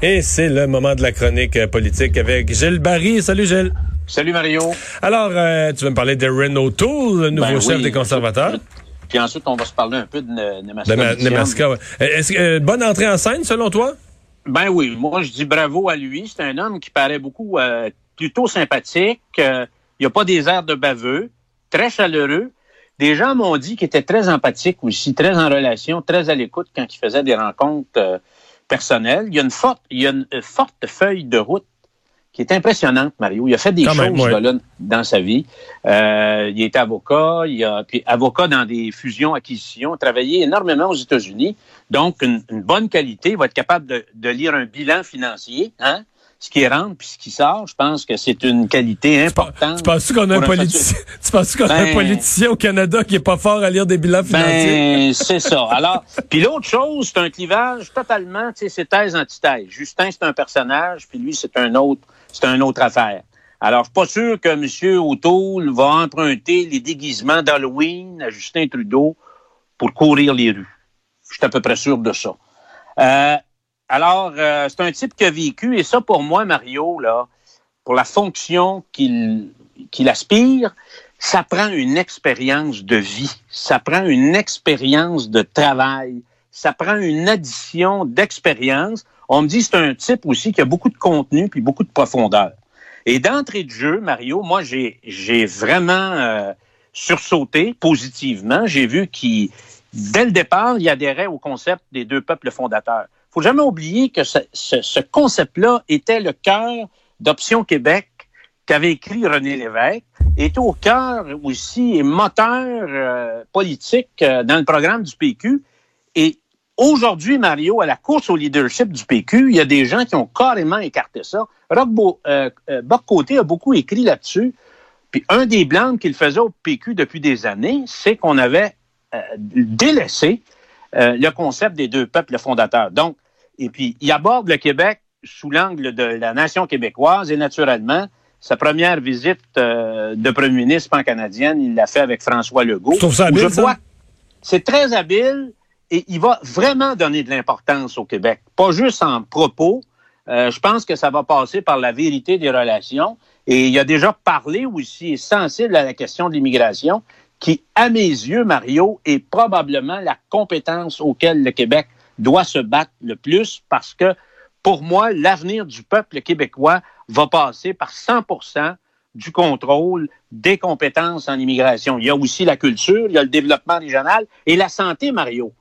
Et c'est le moment de la chronique euh, politique avec Gilles Barry. Salut Gilles. Salut Mario. Alors, euh, tu vas me parler de Renault Tool, le nouveau Ben chef oui. des conservateurs? Puis ensuite, on va se parler un peu de Ne- Nemaska. De. Nemaska, ouais. Euh, Est-ce que euh, bonne entrée en scène selon toi? Ben oui, moi je dis bravo à lui. C'est un homme qui paraît beaucoup euh, plutôt sympathique. Il a pas des airs de baveux, très chaleureux. Des gens m'ont dit qu'il était très empathique aussi, très en relation, très à l'écoute quand il faisait des rencontres personnelles. Il y a une forte, il y a une euh, forte feuille de route qui est impressionnante, Mario. Il a fait des Quand choses même, ouais. là, dans sa vie. Euh, il est avocat, il a puis avocat dans des fusions, acquisitions, travaillé énormément aux États-Unis. Donc, une, une bonne qualité. Il va être capable de, de lire un bilan financier, hein? Ce qui rentre puis ce qui sort. Je pense que c'est une qualité importante. Tu penses qu'on a un un politicien, tu penses qu'on a un Ben- politicien au Canada qui est pas fort à lire des bilans financiers? Ben, c'est ça. Alors, puis l'autre chose, c'est un clivage totalement, tu sais, c'est thèse antithèse. Justin, c'est un personnage, puis lui, c'est un autre, c'est une autre affaire. Alors, je suis pas sûr que M. O'Toole va emprunter les déguisements d'Halloween à Justin Trudeau pour courir les rues. Je suis à peu près sûr de ça. Euh, alors, euh, c'est un type qui a vécu, et ça, pour moi, Mario, là, pour la fonction qu'il qu'il aspire, ça prend une expérience de vie, ça prend une expérience de travail, ça prend une addition d'expérience. On me dit c'est un type aussi qui a beaucoup de contenu puis beaucoup de profondeur. Et d'entrée de jeu, Mario, moi, j'ai j'ai vraiment euh, sursauté positivement. J'ai vu qu'il, dès le départ, il adhérait au concept des deux peuples fondateurs. Faut jamais oublier que ce, ce- ce concept-là était le cœur d'Option Québec qu'avait écrit René Lévesque, est au cœur aussi et moteur euh, politique euh, dans le programme du PQ. Et aujourd'hui, Mario, à la course au leadership du PQ, il y a des gens qui ont carrément écarté ça. Roch Bo- Bock-Côté a beaucoup écrit là-dessus. Puis un des blancs qu'il faisait au PQ depuis des années, c'est qu'on avait euh, délaissé le concept des deux peuples fondateurs. Donc, et puis, il aborde le Québec sous l'angle de la nation québécoise et naturellement, sa première visite euh, de premier ministre pan-canadienne, il l'a fait avec François Legault. Tu trouves ça habile, je C'est très habile et il va vraiment donner de l'importance au Québec. Pas juste en propos. Euh, je pense que ça va passer par la vérité des relations. Et il a déjà parlé aussi, est sensible à la question de l'immigration, qui, à mes yeux, Mario, est probablement la compétence auquel le Québec doit se battre le plus parce que, pour moi, l'avenir du peuple québécois va passer par 100% du contrôle des compétences en immigration. Il y a aussi la culture, il y a le développement régional et la santé, Mario.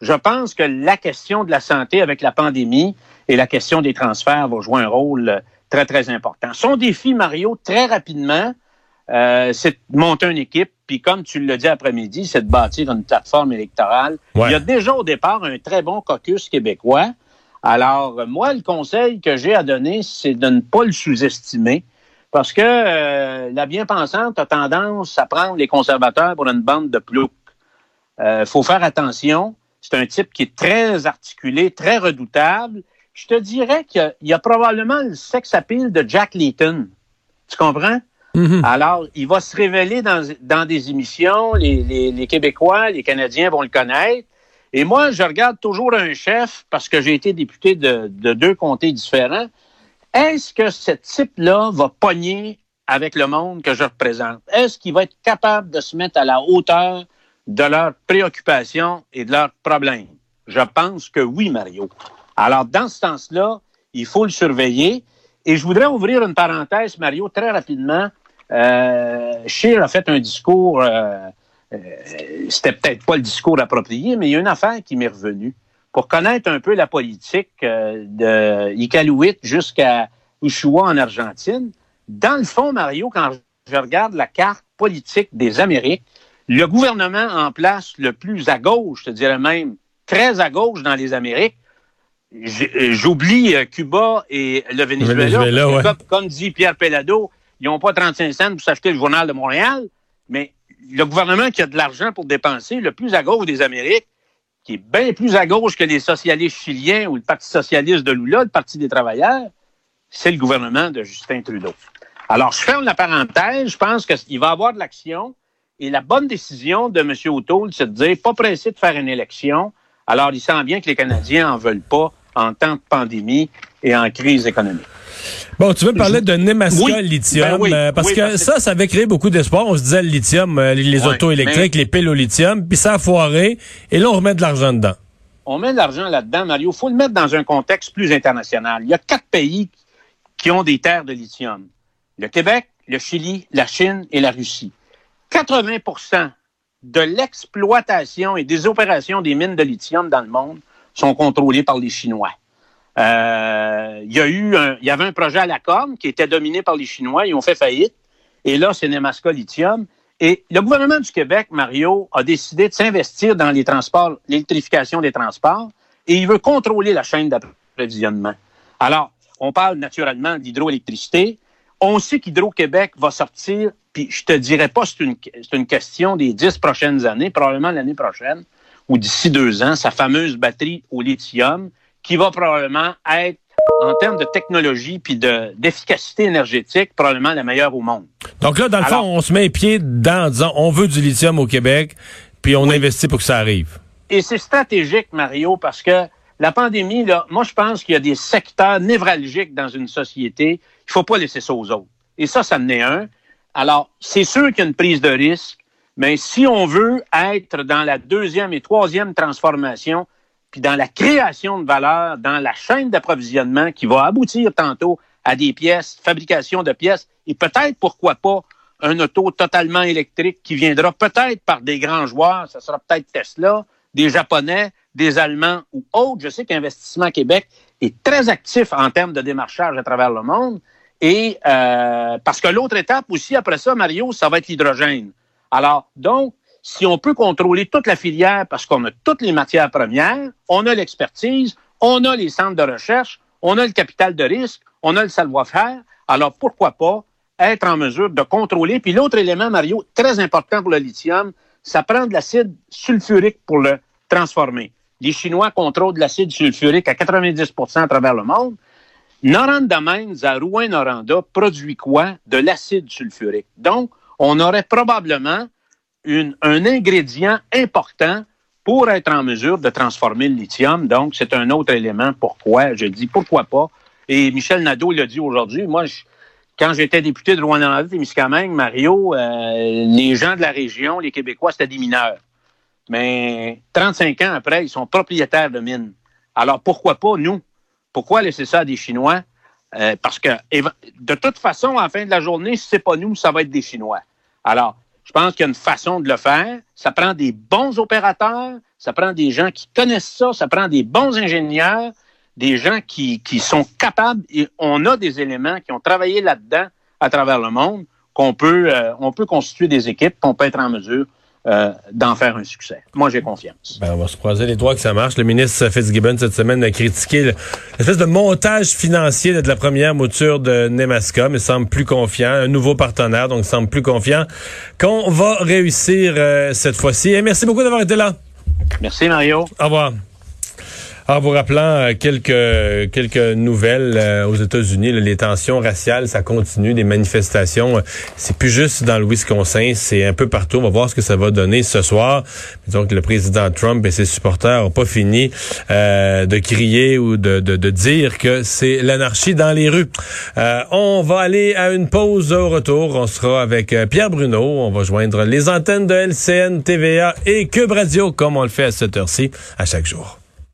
Je pense que la question de la santé avec la pandémie et la question des transferts va jouer un rôle très, très important. Son défi, Mario, très rapidement, euh, c'est de monter une équipe, puis comme tu l'as dit après-midi, c'est de bâtir une plateforme électorale. Ouais. Il y a déjà au départ un très bon caucus québécois. Alors, euh, moi, le conseil que j'ai à donner, c'est de ne pas le sous-estimer. Parce que euh, la bien-pensante a tendance à prendre les conservateurs pour une bande de ploucs. Il faut faire attention. C'est un type qui est très articulé, très redoutable. Je te dirais qu'il y a- il y a probablement le sex appeal de Jack Layton. Tu comprends? Mhm. Alors, il va se révéler dans, des émissions. Les Québécois, les Canadiens vont le connaître. Et moi, je regarde toujours un chef, parce que j'ai été député de, de deux comtés différents. Est-ce que ce type-là va pogner avec le monde que je représente? Est-ce qu'il va être capable de se mettre à la hauteur de leurs préoccupations et de leurs problèmes? Je pense que oui, Mario. Alors, dans ce sens-là, il faut le surveiller. Et je voudrais ouvrir une parenthèse, Mario, très rapidement. Euh, Scheer a fait un discours, euh, euh, c'était peut-être pas le discours approprié, mais il y a une affaire qui m'est revenue. Pour connaître un peu la politique euh, de Iqaluit jusqu'à Ushuaia en Argentine, dans le fond, Mario, quand je regarde la carte politique des Amériques, le gouvernement en place le plus à gauche, je te dirais même très à gauche dans les Amériques, J'oublie Cuba et le Venezuela. Ouais. comme, comme dit Pierre Pellado, ils n'ont pas 35 cents pour s'acheter le journal de Montréal, mais le gouvernement qui a de l'argent pour dépenser, le plus à gauche des Amériques, qui est bien plus à gauche que les socialistes chiliens ou le Parti socialiste de Lula, le Parti des travailleurs, c'est le gouvernement de Justin Trudeau. Alors, je ferme la parenthèse. Je pense qu'il va y avoir de l'action. Et la bonne décision de M. O'Toole, c'est de dire, pas pressé de faire une élection. Alors, il sent bien que les Canadiens en veulent pas en temps de pandémie et en crise économique. Bon, tu veux parler de Nemaska lithium, Ben euh, parce que ça, ça avait créé beaucoup d'espoir. On se disait le lithium, euh, les Ouais, autos électriques, les piles au lithium, puis ça a foiré, et là, on remet de l'argent dedans. On met de l'argent là-dedans, Mario. Il faut le mettre dans un contexte plus international. Il y a quatre pays qui ont des terres de lithium. Le Québec, le Chili, la Chine et la Russie. 80% de l'exploitation et des opérations des mines de lithium dans le monde sont contrôlées par les Chinois. Euh, il y a eu il y avait un projet à la corne qui était dominé par les Chinois. Ils ont fait faillite. Et là, c'est Nemaska Lithium. Et le gouvernement du Québec, Mario, a décidé de s'investir dans les transports, l'électrification des transports, et il veut contrôler la chaîne d'approvisionnement. Alors, on parle naturellement d'hydroélectricité. On sait qu'Hydro-Québec va sortir, puis je te dirais pas c'est une, c'est une question des dix prochaines années, probablement l'année prochaine, ou d'ici deux ans, sa fameuse batterie au lithium, qui va probablement être, en termes de technologie puis de, d'efficacité énergétique, probablement la meilleure au monde. Donc là, dans le Alors- fond, on se met les pieds dedans en disant, on veut du lithium au Québec, puis on investit pour que ça arrive. Et c'est stratégique, Mario, parce que la pandémie, là, moi, je pense qu'il y a des secteurs névralgiques dans une société. Il faut pas laisser ça aux autres. Et ça, ça en est un. Alors, c'est sûr qu'il y a une prise de risque, mais si on veut être dans la deuxième et troisième transformation, puis dans la création de valeur, dans la chaîne d'approvisionnement qui va aboutir tantôt à des pièces, fabrication de pièces, et peut-être, pourquoi pas, un auto totalement électrique qui viendra peut-être par des grands joueurs, ça sera peut-être Tesla, des Japonais, des Allemands ou autres. Je sais qu'Investissement Québec est très actif en termes de démarchage à travers le monde. Et euh, parce que l'autre étape aussi, après ça, Mario, ça va être l'hydrogène. Alors, donc, si on peut contrôler toute la filière parce qu'on a toutes les matières premières, on a l'expertise, on a les centres de recherche, on a le capital de risque, on a le savoir-faire, alors pourquoi pas être en mesure de contrôler. Puis l'autre élément, Mario, très important pour le lithium, ça prend de l'acide sulfurique pour le transformer. Les Chinois contrôlent de l'acide sulfurique à 90% à travers le monde. Noranda Mines à Rouen-Noranda produit quoi? De l'acide sulfurique. Donc, on aurait probablement un ingrédient important pour être en mesure de transformer le lithium. Donc, c'est un autre élément pourquoi, je dis pourquoi pas. Et Michel Nadeau l'a dit aujourd'hui. Moi, quand j'étais député de Rouen-Noranda et Miscamingue, Mario, euh, les gens de la région, les Québécois, c'était des mineurs. Mais 35 ans après, ils sont propriétaires de mines. Alors, pourquoi pas nous? Pourquoi laisser ça à des Chinois? Euh, parce que de toute façon, à la fin de la journée, si c'est pas nous, ça va être des Chinois. Alors, je pense qu'il y a une façon de le faire. Ça prend des bons opérateurs, ça prend des gens qui connaissent ça, ça prend des bons ingénieurs, des gens qui, qui sont capables. Et on a des éléments qui ont travaillé là-dedans à travers le monde qu'on peut, euh, peut constituer des équipes, qu'on peut être en mesure euh, d'en faire un succès. Moi, j'ai confiance. Ben, on va se croiser les doigts que ça marche. Le ministre Fitzgibbon, cette semaine, a critiqué le- l'espèce de montage financier de la première mouture de Nemaska, mais semble plus confiant. Un nouveau partenaire, donc semble plus confiant qu'on va réussir euh, cette fois-ci. Et merci beaucoup d'avoir été là. Merci, Mario. Au revoir. En vous rappelant euh, quelques quelques nouvelles euh, aux États-Unis, les tensions raciales, ça continue, des manifestations. euh, c'est plus juste dans le Wisconsin, c'est un peu partout. On va voir ce que ça va donner ce soir. Donc le président Trump et ses supporters n'ont pas fini de crier ou de, de, dire que c'est l'anarchie dans les rues. On va aller à une pause au retour. On sera avec Pierre Bruno. On va joindre les antennes de LCN, TVA et Cube Radio, comme on le fait à cette heure-ci à chaque jour.